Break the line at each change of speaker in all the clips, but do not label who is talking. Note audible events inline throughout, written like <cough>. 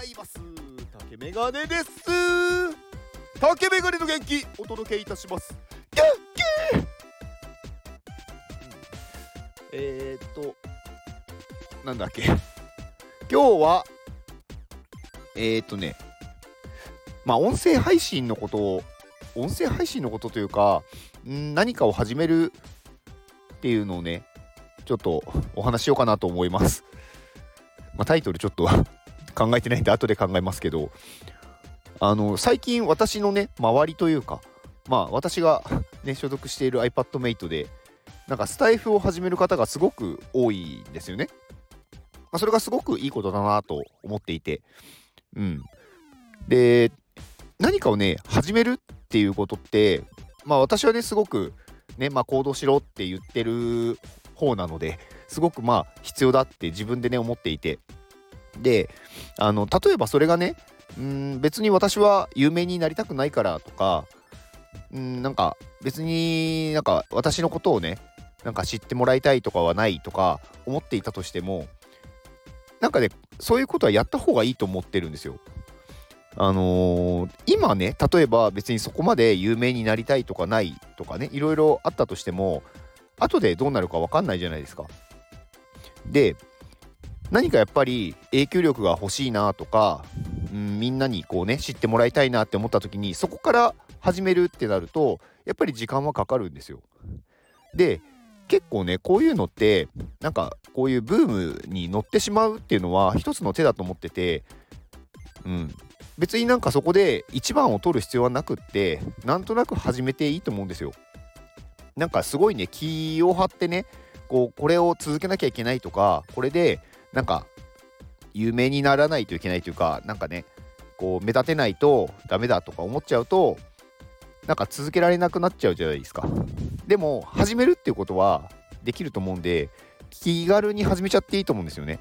ざいます。竹メガネです。竹メガネの元気お届けいたします。元気、うん、えー、っとなんだっけ？今日はえー、っとねまあ音声配信のことを音声配信のことというかん何かを始めるっていうのをねちょっとお話しようかなと思います。まあ、タイトルちょっと考えてないんで後で考えますけどあの最近私のね周りというかまあ私がね所属している iPadMate でなんかスタイフを始める方がすごく多いんですよね。まあ、それがすごくいいことだなと思っていて。うん。で何かをね始めるっていうことってまあ私はねすごくねまあ行動しろって言ってる方なのですごくまあ必要だって自分でね思っていて。であの例えばそれがねん別に私は有名になりたくないからとかんなんか別になんか私のことをねなんか知ってもらいたいとかはないとか思っていたとしてもなんかねそういうことはやった方がいいと思ってるんですよ。あのー、今ね例えば別にそこまで有名になりたいとかないとかねいろいろあったとしても後でどうなるか分かんないじゃないですか。で何かやっぱり影響力が欲しいなとか、うん、みんなにこうね知ってもらいたいなって思った時にそこから始めるってなるとやっぱり時間はかかるんですよ。で結構ねこういうのってなんかこういうブームに乗ってしまうっていうのは一つの手だと思ってて、うん、別になんかそこで一番を取る必要はなくってなんとなく始めていいと思うんですよ。なんかすごいね気を張ってねこうこれを続けなきゃいけないとかこれでなんか有名にならないといけないというかなんかねこう目立てないとダメだとか思っちゃうとなんか続けられなくなっちゃうじゃないですか。でも始めるっていうことはできると思うんで気軽に始めちゃっていいと思うんですよね。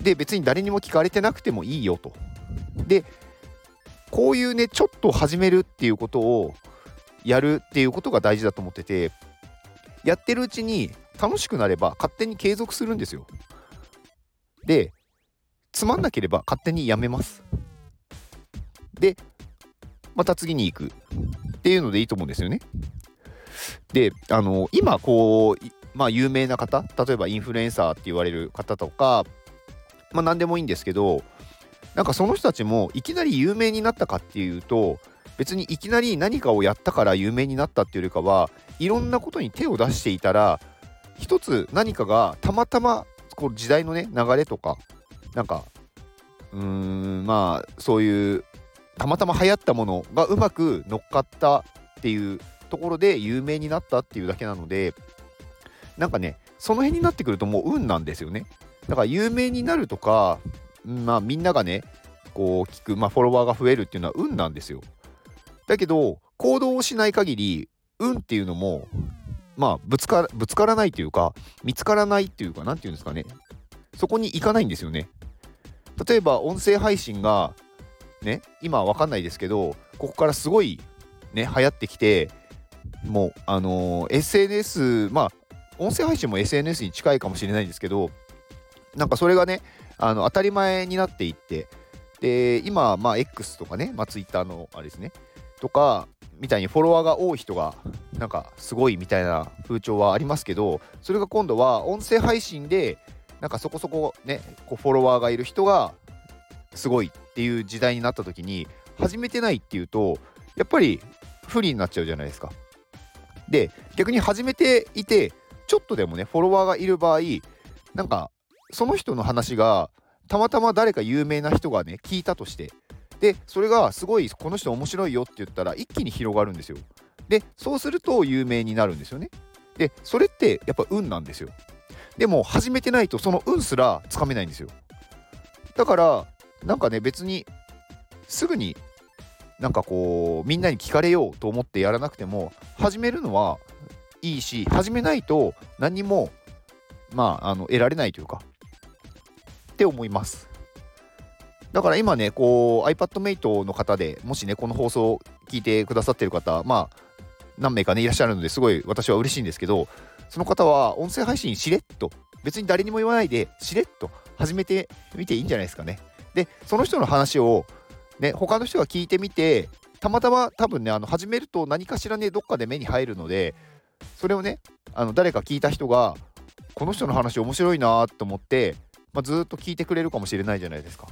で別に誰にも聞かれてなくてもいいよと。でこういうねちょっと始めるっていうことをやるっていうことが大事だと思っててやってるうちに楽しくなれば勝手に継続するんですよ。で、つまんなければ勝手にやめます。で、また次に行くっていうのでいいと思うんですよね。で、あの、今こう、まあ有名な方、例えばインフルエンサーって言われる方とか、まあ何でもいいんですけど、なんかその人たちもいきなり有名になったかっていうと、別にいきなり何かをやったから有名になったっていうよりかはいろんなことに手を出していたら一つ何かがたまたまこう時代のね流れとかなんかうーんまあそういうたまたま流行ったものがうまく乗っかったっていうところで有名になったっていうだけなのでなんかねその辺になってくるともう運なんですよね。だから有名になるとかまあみんながねこう聞く、まあ、フォロワーが増えるっていうのは運なんですよ。だけど行動をしない限り運っていうのもまあぶつかぶつからないというか見つからないっていうか何て言うんですかね。そこに行かないんですよね。例えば音声配信がね今は分かんないですけどここからすごいね流行ってきてもうあのー、SNS まあ音声配信も SNS に近いかもしれないんですけどなんかそれがねあの当たり前になっていってで今まあ X とかね、まあ、Twitter のあれですねとかみたいにフォロワーが多い人がなんかすごいみたいな風潮はありますけどそれが今度は音声配信でなんかそこそこねこうフォロワーがいる人がすごいっていう時代になった時に始めてないっていうとやっぱり不利になっちゃうじゃないですか。で逆に始めていてちょっとでもねフォロワーがいる場合なんかその人の話がたまたま誰か有名な人がね聞いたとしてでそれがすごいこの人面白いよって言ったら一気に広がるんですよでそうすると有名になるんですよね。でそれってやっぱ運なんですよ。でも始めてないとその運すらつかめないんですよ。だからなんかね別にすぐになんかこうみんなに聞かれようと思ってやらなくても始めるのはいいし始めないと何もまああの得られないというかって思います。だから今ね、こう iPadMate の方でもしね、この放送を聞いてくださってる方、まあ、何名かね、いらっしゃるのですごい私は嬉しいんですけど、その方は音声配信しれっと、別に誰にも言わないで、しれっと始めてみていいんじゃないですかね。でその人の話をね他の人が聞いてみてたまたま多分ねあの始めると何かしらねどっかで目に入るのでそれをねあの誰か聞いた人がこの人の話面白いなと思って、まあ、ずっと聞いてくれるかもしれないじゃないですか。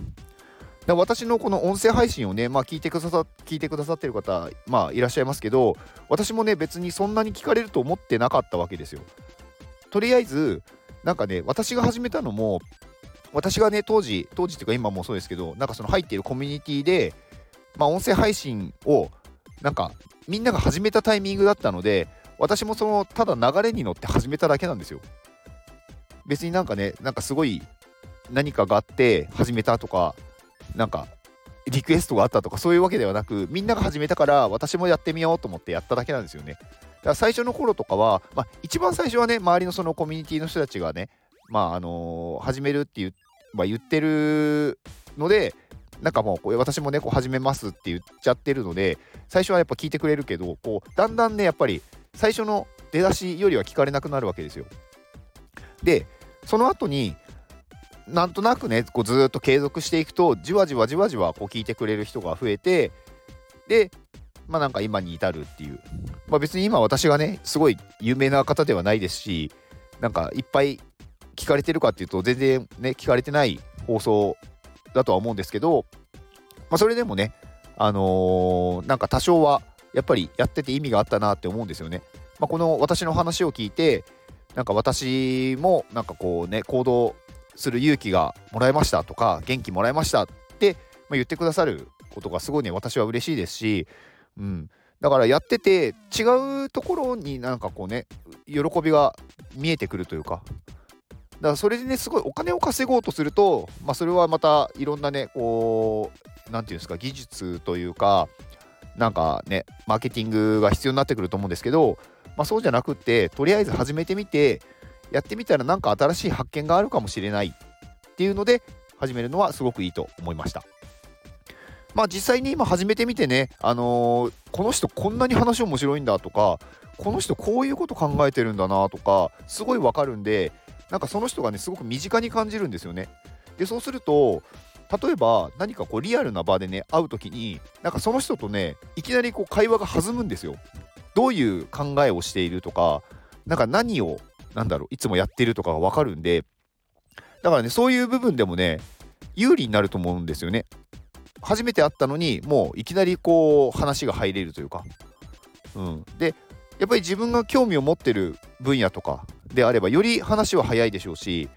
で私のこの音声配信をね、まあ、聞いてくださ聞いてくださってる方、まあ、いらっしゃいますけど私もね別にそんなに聞かれると思ってなかったわけですよ。とりあえずなんかね私が始めたのも私がね当時当時っていうか今もそうですけどなんかその入っているコミュニティでまあ音声配信をなんかみんなが始めたタイミングだったので私もそのただ流れに乗って始めただけなんですよ。別になんかねなんかすごい何かがあって始めたとかなんかリクエストがあったとかそういうわけではなくみんなが始めたから私もやってみようと思ってやっただけなんですよね。だから最初の頃とかは、まあ、一番最初はね周りのそのコミュニティの人たちがねまああのー、始めるって言,、まあ、言ってるのでなんかもうこう私もねこう始めますって言っちゃってるので最初はやっぱ聞いてくれるけどこうだんだんねやっぱり最初の出だしよりは聞かれなくなるわけですよ。でその後になんとなくねこうずっと継続していくとじわじわじわじわこう聞いてくれる人が増えてでまあなんか今に至るっていう、まあ、別に今私がねすごい有名な方ではないですしなんかいっぱい聞かれてるかっていうと全然ね聞かれてない放送だとは思うんですけど、まあ、それでもねあのー、なんか多少はやっぱりやってて意味があったなって思うんですよね。まあ、この私の話を聞いてなんか私もなんかこうね行動する勇気がもらえましたとか元気もらえましたって言ってくださることがすごいね私は嬉しいですし、うん、だからやってて違うところになんかこうね喜びが見えてくるというか。だからそれでねすごいお金を稼ごうとすると、まあ、それはまたいろんなねこう何て言うんですか技術というかなんかねマーケティングが必要になってくると思うんですけどまあ、そうじゃなくってとりあえず始めてみてやってみたらなんか新しい発見があるかもしれないっていうので始めるのはすごくいいと思いました。まあ実際に今始めてみてね、あのー、この人こんなに話面白いんだとかこの人こういうこと考えてるんだなとかすごいわかるんでなんかその人がねすごく身近に感じるんですよね。でそうすると例えば何かこうリアルな場でね会う時になんかその人とねいきなりこう会話が弾むんですよ。どういう考えをしているとかなんか何をなんだろういつもやってるとかが分かるんでだからねそういう部分でもね有利になると思うんですよね。初めて会ったのにもういきなりこう話が入れるというか。うん、でやっぱり自分が興味を持ってる分野とかであればより話は早いでしょうし、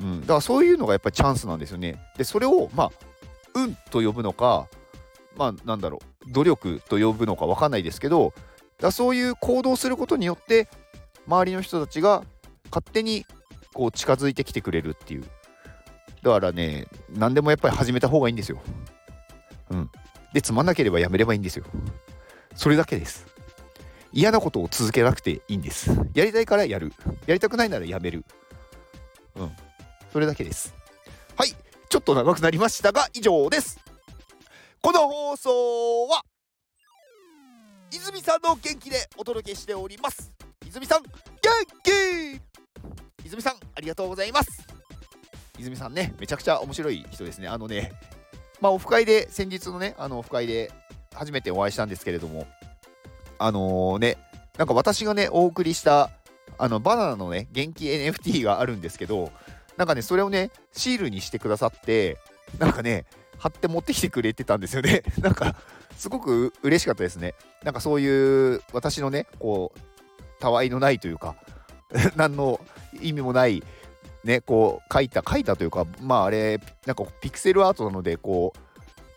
うん、だからそういうのがやっぱりチャンスなんですよね。でそれをまあ運と呼ぶのかまあなんだろう努力と呼ぶのか分かんないですけどだそういう行動することによって周りの人たちが勝手にこう近づいてきてくれるっていう。だからね何でもやっぱり始めた方がいいんですよ。うん。でつまんなければやめればいいんですよ。それだけです。嫌なことを続けなくていいんです。やりたいからやる。やりたくないならやめる。うん。それだけです。はい。ちょっと長くなりましたが以上です。この放送は泉さんの元気でお届けしております。泉さん元気！泉さんありがとうございます。泉さんねめちゃくちゃ面白い人ですね。あのねまあオフ会で先日のねあのオフ会で初めてお会いしたんですけれどもあのー、ねなんか私がねお送りしたあのバナナのね元気 NFT があるんですけどなんかねそれをねシールにしてくださってなんかね貼って持ってきてくれてたんですよね。<laughs> なんかすごく嬉しかったですね。なんかそういう私のね、こう、たわいのないというか、<laughs> 何の意味もない、ね、こう、書いた、書いたというか、まああれ、なんかピクセルアートなので、こ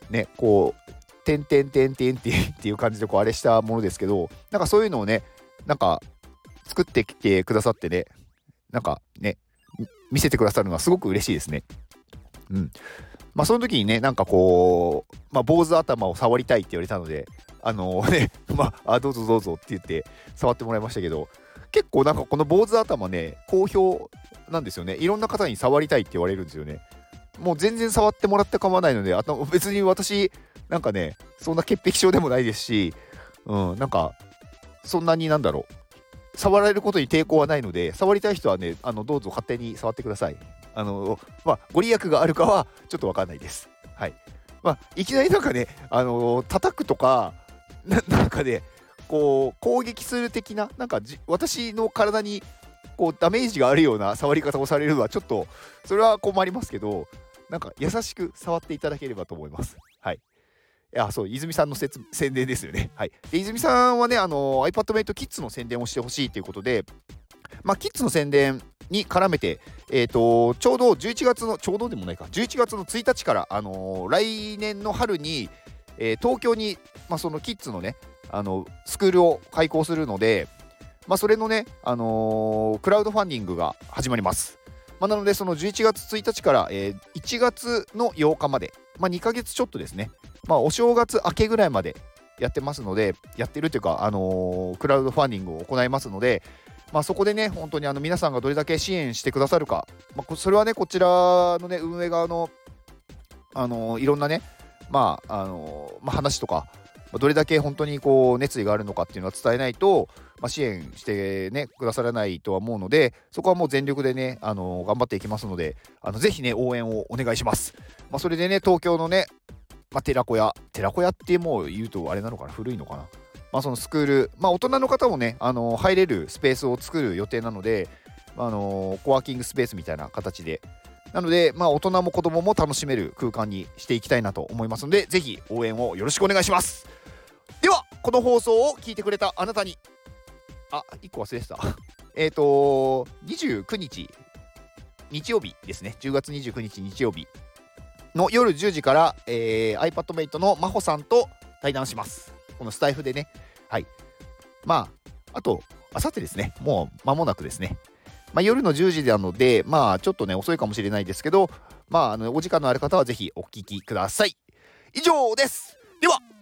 う、ね、こう、てんてんてんてんって <laughs> いう感じでこうあれしたものですけど、なんかそういうのをね、なんか作ってきてくださってね、なんかね、見せてくださるのはすごく嬉しいですね。うん。まあ、その時にね、なんかこう、まあ、坊主頭を触りたいって言われたので、あの、<laughs> ね、まあ、どうぞどうぞって言って触ってもらいましたけど、結構なんかこの坊主頭ね、好評なんですよね。いろんな方に触りたいって言われるんですよね。もう全然触ってもらって構わないので、あと別に私、なんかね、そんな潔癖症でもないですし、うん、なんか、そんなになんだろう触られることに抵抗はないので触りたい人はねあのどうぞ勝手に触ってくださいあのまあご利益があるかはちょっと分かんないですはいまあいきなりなんかねあの叩くとか <laughs> なんかねこう攻撃する的ななんか私の体にこうダメージがあるような触り方をされるのはちょっとそれは困りますけどなんか優しく触っていただければと思います。はい。いやそう泉さんの宣伝ですよね。はい、で泉さんはね、あの iPadMate Kids の宣伝をしてほしいということで、まあ、キッズの宣伝に絡めて、えーと、ちょうど11月の、ちょうどでもないか、11月の1日から、あのー、来年の春に、えー、東京に、まあ、そのキッズのね、あのスクールを開校するので、まあ、それのね、あのー、クラウドファンディングが始まります。まあ、なので、その11月1日から、えー、1月の8日まで、まあ、2ヶ月ちょっとですね、まあ、お正月明けぐらいまでやってますので、やってるというか、あのー、クラウドファンディングを行いますので、まあ、そこでね、本当にあの皆さんがどれだけ支援してくださるか、まあ、それはね、こちらのね、運営側の、あのー、いろんなね、まあ、あのー、まあ、話とか、どれだけ本当にこう熱意があるのかっていうのは伝えないと、まあ、支援してねくださらないとは思うのでそこはもう全力でねあの頑張っていきますのであのぜひね応援をお願いします、まあ、それでね東京のねまあ、寺子屋、寺子屋ってもう言うとあれなのかな、古いのかな。まあ、そのスクール、まあ、大人の方もね、あの入れるスペースを作る予定なので、あのコワーキングスペースみたいな形で、なので、まあ、大人も子供も楽しめる空間にしていきたいなと思いますので、ぜひ応援をよろしくお願いします。では、この放送を聞いてくれたあなたに、あ、1個忘れてた。<laughs> えっと、29日、日曜日ですね、10月29日日曜日、の夜10時から、えー、iPadMate の真帆さんと対談します。このスタイフでね。はい。まあ、あと、あさってですね。もう間もなくですね。まあ、夜の10時なので、まあ、ちょっとね、遅いかもしれないですけど、まあ、あのお時間のある方はぜひお聞きください。以上です。